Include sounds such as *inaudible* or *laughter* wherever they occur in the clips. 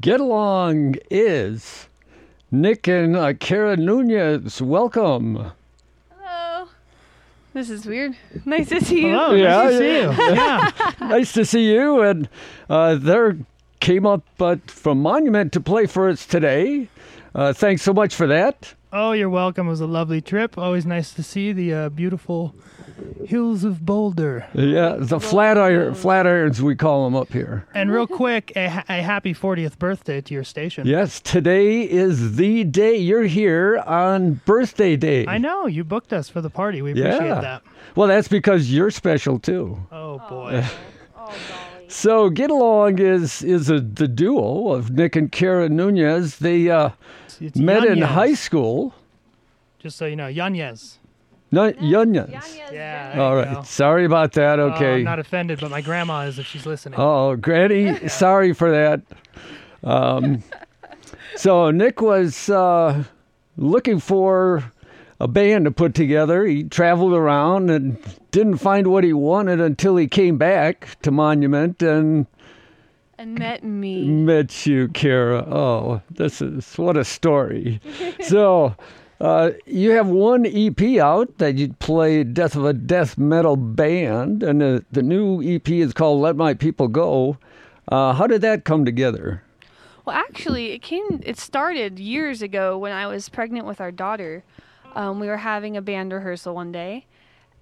Get Along is Nick and uh, Kara Nunez. Welcome. Hello. This is weird. Nice to see you. Hello, Yeah, nice to see yeah. you. Yeah. *laughs* nice to see you. And uh, there came up uh, from Monument to play for us today. Uh, thanks so much for that. Oh, you're welcome. It was a lovely trip. Always nice to see the uh, beautiful hills of Boulder. Yeah, the flat iron, flat irons we call them up here. And real quick, a, a happy 40th birthday to your station. Yes, today is the day you're here on birthday day. I know you booked us for the party. We appreciate Yeah. that. Well, that's because you're special too. Oh boy. Oh, golly. *laughs* So Get Along is is a the duo of Nick and Kara Nunez. They uh, It's, it's met in high school. Just so you know, Yanez. No, Yunyas. Yanez, Yeah. very All you right. go. Sorry about that. Oh, Okay. I'm not offended, but my grandma is if she's listening. Oh, Granny, sorry for that. Um, *laughs* so Nick was uh, looking for a band to put together. He traveled around and didn't find what he wanted until he came back to Monument and And met me. met you, Kara. Oh, this is what a story. *laughs* so. Uh, you have one EP out that you play Death of a Death Metal Band, and the, the new EP is called Let My People Go. Uh, how did that come together? Well, actually, it came. It started years ago when I was pregnant with our daughter. Um, we were having a band rehearsal one day,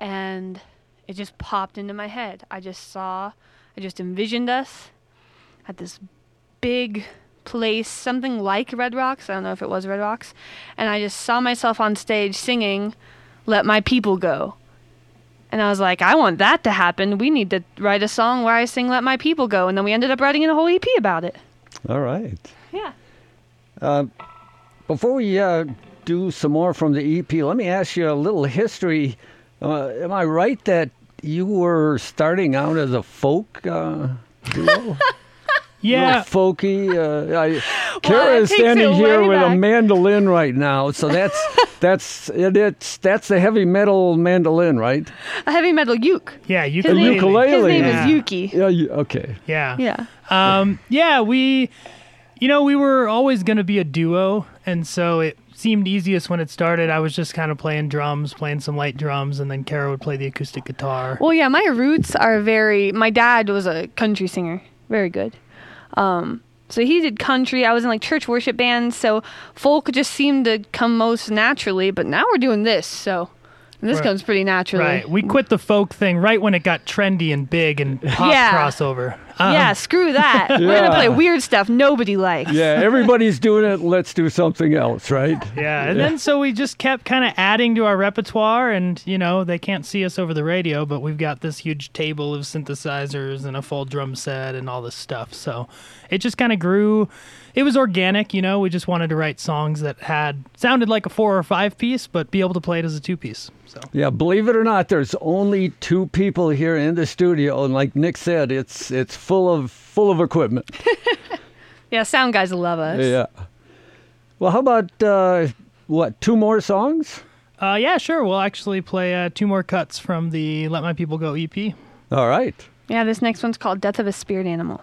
and it just popped into my head. I just saw, I just envisioned us at this big place, something like Red Rocks. I don't know if it was Red Rocks, and I just saw myself on stage singing, "Let My People Go." And I was like, I want that to happen. We need to write a song where I sing "Let My People Go," and then we ended up writing a whole EP about it. All right. Yeah. Uh, before we uh, do some more from the EP, let me ask you a little history. Uh, am I right that you were starting out as a folk uh, duo? *laughs* yeah. Little folky. Uh, I, *laughs* Kara that is takes standing here way with a mandolin right now, so that's *laughs* that's it, it's that's the heavy metal mandolin, right? A heavy metal uke. Yeah. His Ukulele. name, ukulele. his name Yeah. is Yuki. Yeah. You, okay. Yeah. Yeah. Um, yeah, we, you know, we were always going to be a duo, and so it seemed easiest when it started. I was just kind of playing drums, playing some light drums, and then Kara would play the acoustic guitar. Well, yeah, my roots are very. My dad was a country singer, very good. Um, so he did country. I was in like church worship bands, so folk just seemed to come most naturally. But now we're doing this, so this Right. comes pretty naturally. Right. We quit the folk thing right when it got trendy and big and pop *laughs* Yeah. crossover. Um, yeah, screw that. We're gonna play weird stuff nobody likes. Yeah. Everybody's doing it. Let's do something else, right? *laughs* Yeah, and then so we just kept kind of adding to our repertoire, and you know they can't see us over the radio, but we've got this huge table of synthesizers and a full drum set and all this stuff. So it just kind of grew. It was organic, you know. We just wanted to write songs that had sounded like a four or five piece, but be able to play it as a two piece. So Yeah, believe it or not, there's only two people here in the studio, and like Nick said, it's it's full of full of equipment. *laughs* Yeah, sound guys love us. yeah. Well, how about uh, what? Two more songs? uh, yeah, sure. We'll actually play uh, two more cuts from the "Let My People Go" E EP. All right. Yeah, this next one's called Death of a Spirit Animal.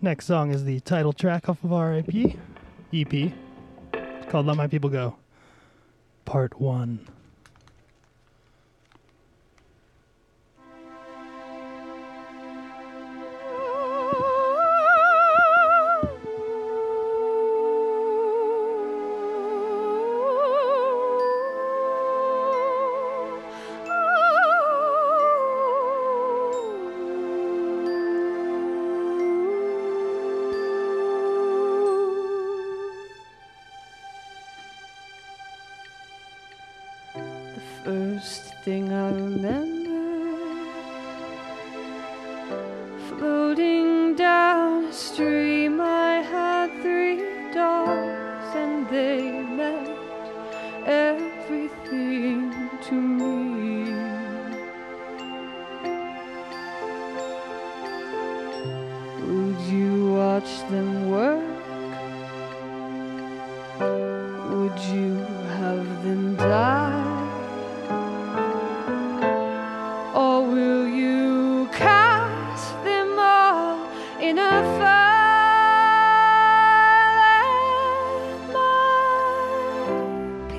Next song is the title track off of our EP. EP. Called Let My People Go. Part 1.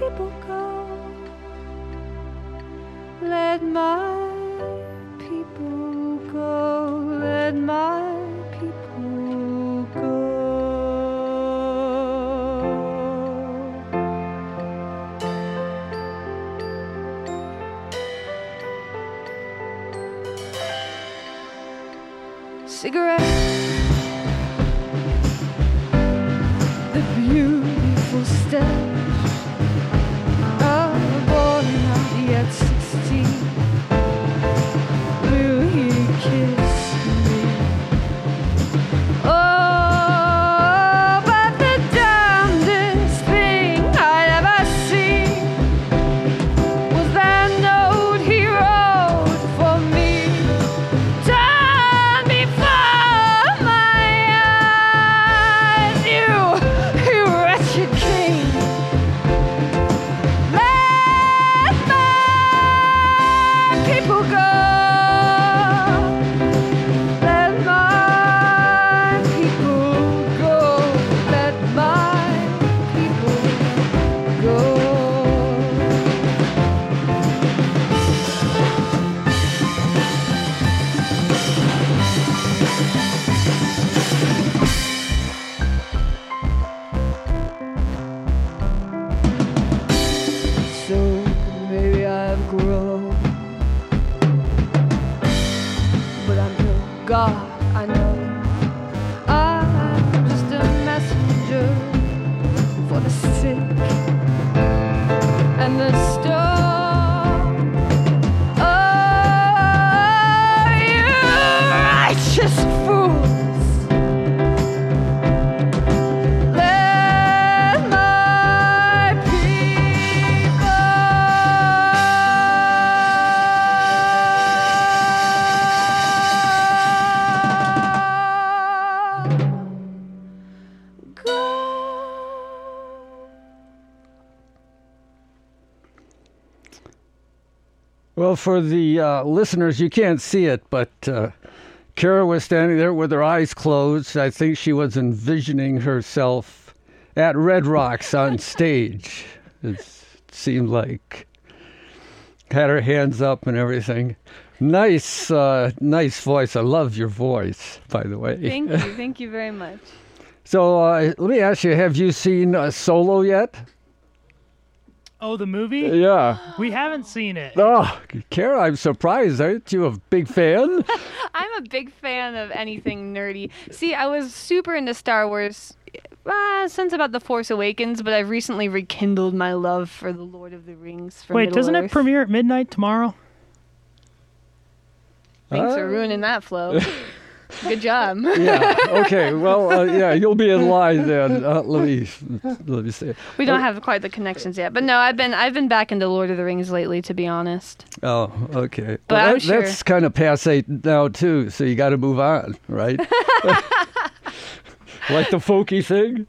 People go. Let my storm. For the uh, listeners, you can't see it, but uh, Kara was standing there with her eyes closed. I think she was envisioning herself at Red Rocks on *laughs* stage. It seemed like had her hands up and everything. Nice, uh, nice voice. I love your voice, by the way. Thank you. *laughs* Thank you very much. So uh, let me ask you: Have you seen a Solo yet? Oh, the movie? Yeah. We haven't seen it. Oh, Kara, I'm surprised. Aren't you a big fan? *laughs* I'm a big fan of anything nerdy. See, I was super into Star Wars uh, since about The Force Awakens, but I've recently rekindled my love for The Lord of the Rings. For Wait, Middle doesn't it premiere at midnight tomorrow? Thanks Uh, for ruining that flow. *laughs* Good job. *laughs* yeah. Okay. Well, uh, yeah, you'll be in line then. Uh, let me let me see. We don't have quite the connections yet, but no, I've been I've been back into Lord of the Rings lately, to be honest. Oh, okay. But well, that- sure- that's kind of passe now too. So you got to move on, right? *laughs* like the folky thing.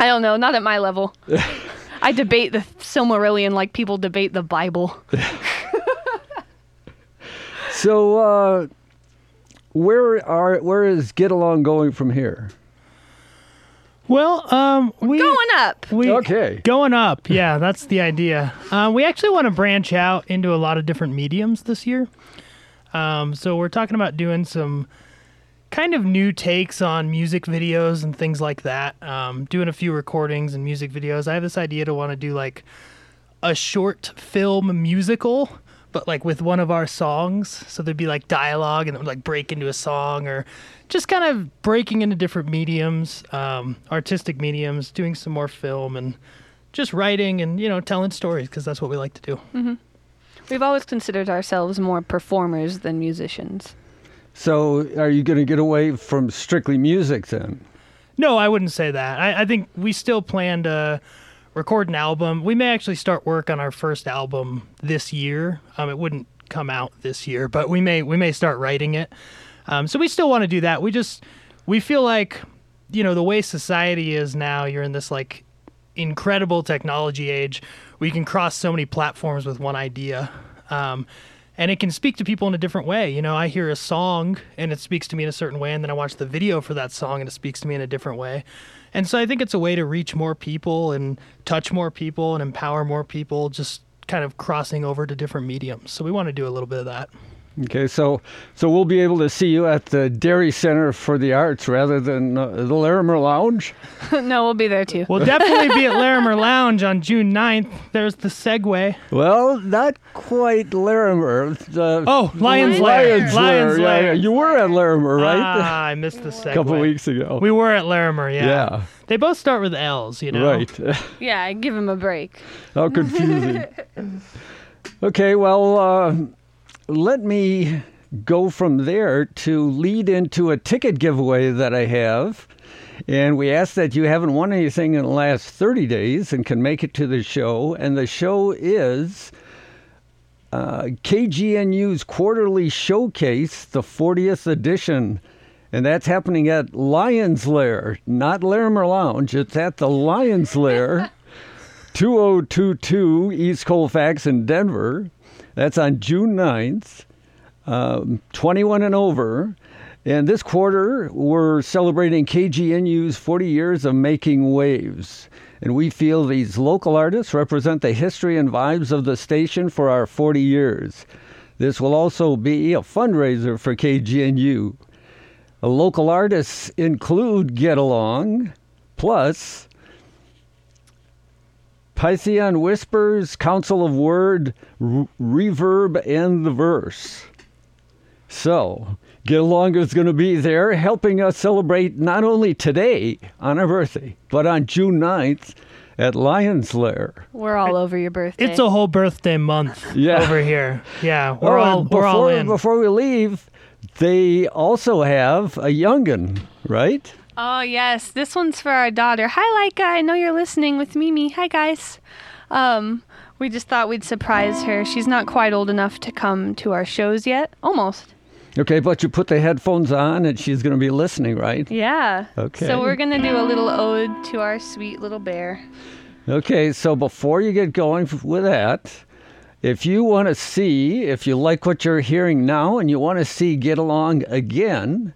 I don't know, not at my level. *laughs* I debate the Silmarillion like people debate the Bible. So, uh, where are where is Get Along going from here? Well, um, we Going up. we Okay. going up. Yeah, that's the idea. Um, we actually want to branch out into a lot of different mediums this year. Um, so we're talking about doing some kind of new takes on music videos and things like that. Um, doing a few recordings and music videos. I have this idea to want to do like a short film musical, but like with one of our songs. So there'd be like dialogue and it would like break into a song or just kind of breaking into different mediums, um, artistic mediums, doing some more film and just writing and, you know, telling stories because that's what we like to do. Mm-hmm. We've always considered ourselves more performers than musicians. So, are you going to get away from strictly music then? No, I wouldn't say that. I, I think we still plan to record an album. We may actually start work on our first album this year. Um, it wouldn't come out this year, but we may we may start writing it. Um, so we still want to do that. We just we feel like you know the way society is now. You're in this like incredible technology age you can cross so many platforms with one idea. Um, and it can speak to people in a different way. You know, I hear a song and it speaks to me in a certain way, and then I watch the video for that song and it speaks to me in a different way. And so I think it's a way to reach more people and touch more people and empower more people, just kind of crossing over to different mediums. So we want to do a little bit of that. Okay, so so we'll be able to see you at the Dairy Center for the Arts rather than uh, the Larimer Lounge. *laughs* no, we'll be there too. We'll definitely be at Larimer Lounge on June 9th. There's the segue. Well, not quite Larimer. The Oh, Lion's Lair. Lions Lion's Lair. Yeah, yeah. You were at Larimer, right? Ah, I missed the *laughs* segue. a couple weeks ago. We were at Larimer, yeah. yeah, They both start with L's, you know? right. *laughs* Yeah, give him a break. How confusing. okay, well, uh, let me go from there to lead into a ticket giveaway that I have. And we ask that you haven't won anything in the last 30 days and can make it to the show. And the show is uh, KGNU's quarterly showcase, the 40th edition. And that's happening at Lions Lair, not Larimer Lounge. It's at the Lions Lair. *laughs* 2022 East Colfax in Denver. That's on June 9th, um, 21 and over. And this quarter, we're celebrating KGNU's 40 years of making waves. And we feel these local artists represent the history and vibes of the station for our 40 years. This will also be a fundraiser for KGNU. Uh, Local artists include Get Along, plus Python Whispers, Council of Word, R- Reverb, and the Verse. So, Get Along is going to be there helping us celebrate not only today on our birthday, but on June 9th at Lions Lair. We're all over your birthday. It's a whole birthday month Yeah. over here. Yeah, we're Oh, all and we're all before- in. Before we leave, they also have a youngin, right? Oh yes, this one's for our daughter. Hi, Leica. I know you're listening with Mimi. Hi, guys. Um, we just thought we'd surprise her. She's not quite old enough to come to our shows yet. Almost. Okay, but you put the headphones on and she's going to be listening, right? Yeah. Okay. So we're gonna do a little ode to our sweet little bear. Okay, so before you get going with that, if you want to see, if you like what you're hearing now and you want to see Get Along again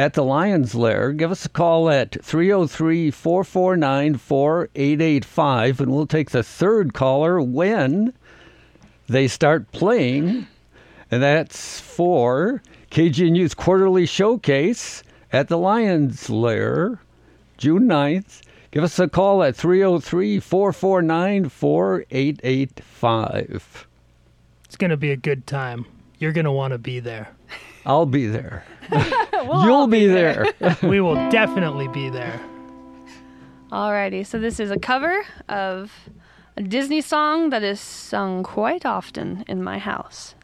at the Lions Lair, give us a call at 303 449 4885 and we'll take the third caller when they start playing. And that's for KGNU's quarterly showcase at the Lions Lair, June 9th. Give us a call at 303 449 4885. It's gonna be a good time. You're gonna want to be there. I'll be there. *laughs* *laughs* You'll be there. *laughs* we will definitely be there. Alrighty. So this is a cover of a Disney song that is sung quite often in my house.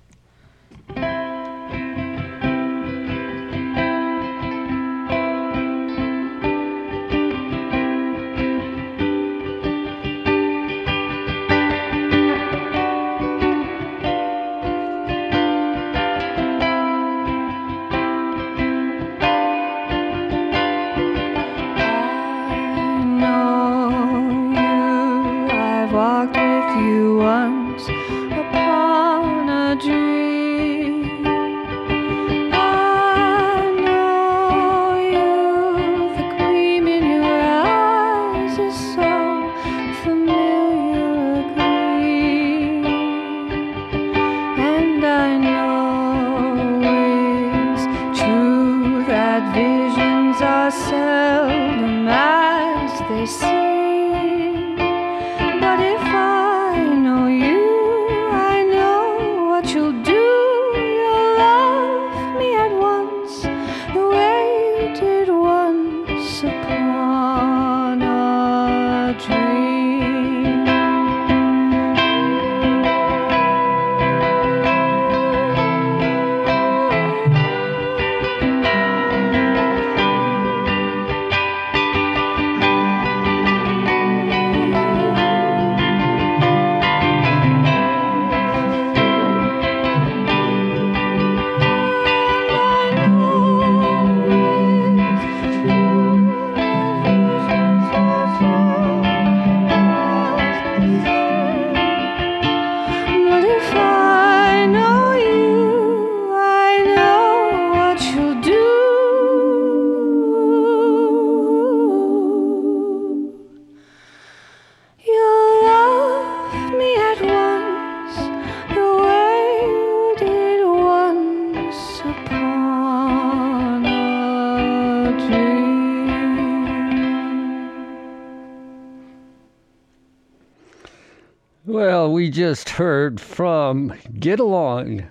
Just heard from Get Along.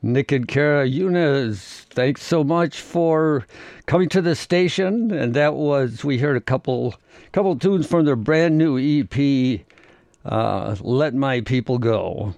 Nick and Kara Yunus, thanks so much for coming to the station. And that was we heard a couple couple tunes from their brand new EP, uh, "Let My People Go."